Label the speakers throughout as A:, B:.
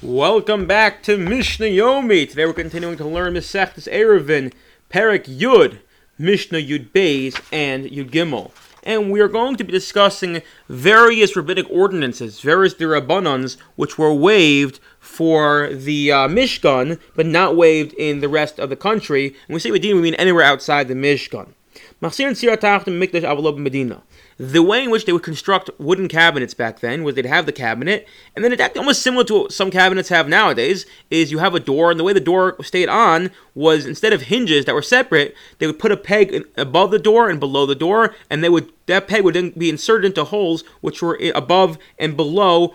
A: Welcome back to Mishnah Yomi. Today we're continuing to learn Masechtas Eruvin, Perek Yud, Mishnah Yud Beis, and Yud Gimel. And we are going to be discussing various rabbinic ordinances, various derabbanans, which were waived for the uh, Mishkan, but not waived in the rest of the country. And we say we mean anywhere outside the Mishkan. The way in which they would construct wooden cabinets back then was they'd have the cabinet, and then it acted almost similar to what some cabinets have nowadays. Is you have a door, and the way the door stayed on was instead of hinges that were separate, they would put a peg above the door and below the door, and they would that peg would then be inserted into holes which were above and below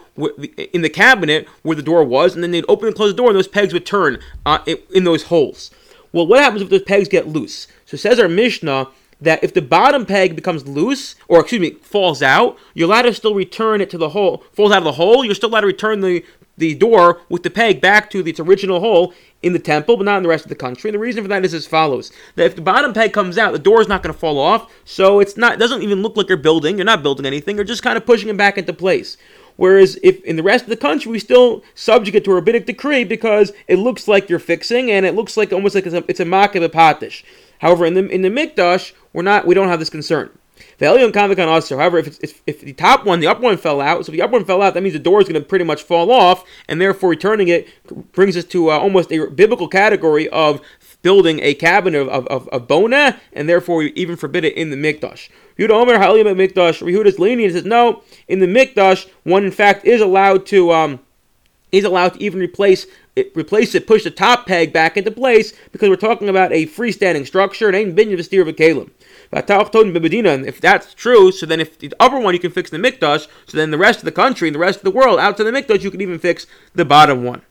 A: in the cabinet where the door was, and then they'd open and close the door, and those pegs would turn uh, in those holes. Well, what happens if those pegs get loose? So says our Mishnah that if the bottom peg becomes loose, or excuse me, falls out, you're allowed to still return it to the hole, falls out of the hole, you're still allowed to return the, the door with the peg back to its original hole in the temple, but not in the rest of the country. And the reason for that is as follows: that if the bottom peg comes out, the door is not going to fall off, so it's not it doesn't even look like you're building. You're not building anything. You're just kind of pushing it back into place. Whereas if in the rest of the country we still subject it to a rabbinic decree because it looks like you're fixing and it looks like almost like it's a, it's a makav patish. However, in the in the mikdash, we're not we don't have this concern. However, if, if, if the top one, the upper one fell out, so if the upper one fell out, that means the door is going to pretty much fall off, and therefore returning it brings us to uh, almost a biblical category of building a cabinet of, of, of, of bona, and therefore we even forbid it in the mikdash. Yehuda Omer Halim at mikdash. Yehuda's lenient says no. In the mikdash, one in fact is allowed to um, is allowed to even replace it, replace it, push the top peg back into place because we're talking about a freestanding structure. It ain't binyan v'stir v'kalim. If that's true, so then if the upper one you can fix the mikdash, so then the rest of the country and the rest of the world outside the mikdash you can even fix the bottom one.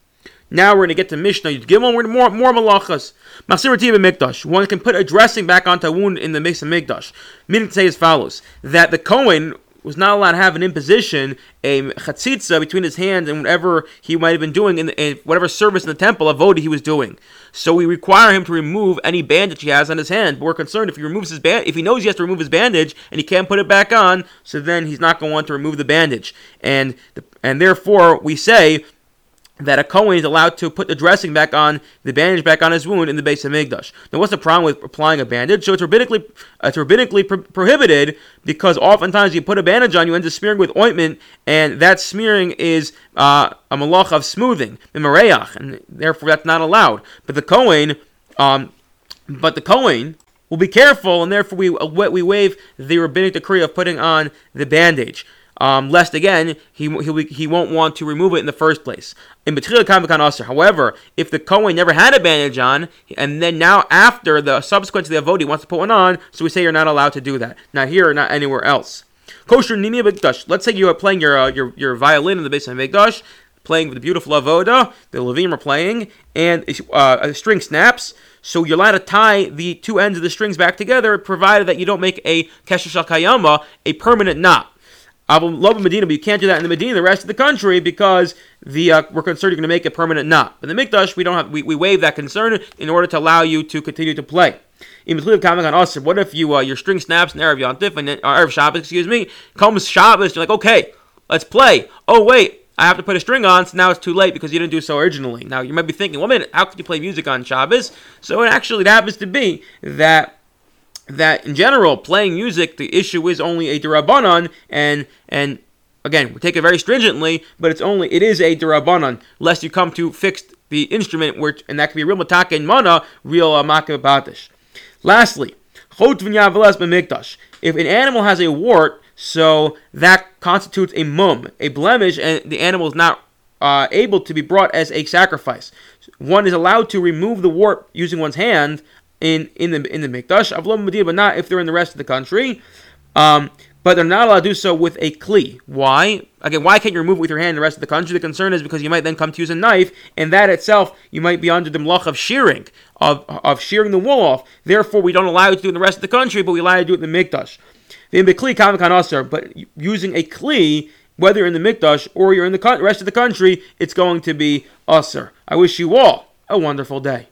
A: Now we're going to get to Mishnah. You give one more more malachas. Mikdash. One can put a dressing back onto a wound in the mix of mikdash. Meaning to say as follows: that the Kohen was not allowed to have an imposition, a chatzitza between his hands and whatever he might have been doing in, the, in whatever service in the temple, avoda he was doing. So we require him to remove any bandage he has on his hand. But we're concerned if he removes his band, if he knows he has to remove his bandage and he can't put it back on, so then he's not going to want to remove the bandage, and the, and therefore we say that a Kohen is allowed to put the dressing back on, the bandage back on his wound in the base of Mikdash. Now, what's the problem with applying a bandage? So it's rabbinically, it's rabbinically pro- prohibited because oftentimes you put a bandage on, you end up smearing with ointment, and that smearing is uh, a malach of smoothing, mimareach, and therefore that's not allowed. But the Kohen, um, but the Kohen will be careful, and therefore we we waive the rabbinic decree of putting on the bandage um, lest again he he he won't want to remove it in the first place. In However, if the Kohen never had a bandage on, and then now after the subsequent to the Avodi wants to put one on, so we say you're not allowed to do that. Not here not anywhere else. Kosher Mikdash. Let's say you are playing your uh, your your violin in the base of Mikdash, playing with the beautiful avoda. The Levim are playing, and uh, a string snaps. So you're allowed to tie the two ends of the strings back together, provided that you don't make a kesher kayama, a permanent knot. Love in Medina, but you can't do that in the Medina, the rest of the country, because the uh, we're concerned you're going to make a permanent knot. But in the Mikdash, we don't have we, we waive that concern in order to allow you to continue to play. What if you uh, your string snaps in Erev Yontif and uh, Erev Shabbos, excuse me, comes Shabbos, you're like, okay, let's play. Oh wait, I have to put a string on, so now it's too late because you didn't do so originally. Now you might be thinking, well, minute, how could you play music on Shabbos? So it actually it happens to be that that in general, playing music, the issue is only a derabanan, and and again, we take it very stringently, but it's only it is a derabanan, lest you come to fix the instrument, which and that can be real mataka and mana, real uh, makabatish. Lastly, if an animal has a wart, so that constitutes a mum, a blemish, and the animal is not uh, able to be brought as a sacrifice. One is allowed to remove the wart using one's hand in in the in the mikdash. Avlom Medina, but not if they're in the rest of the country. Um, but they're not allowed to do so with a kli. Why? Again, why can't you remove it with your hand in the rest of the country? The concern is because you might then come to use a knife, and that itself you might be under the mlach of shearing, of, of shearing the wool off. Therefore, we don't allow you to do it in the rest of the country, but we allow you to do it in the mikdash. The kli kamakan but using a kli, whether in the mikdash or you're in the rest of the country, it's going to be usher. I wish you all a wonderful day.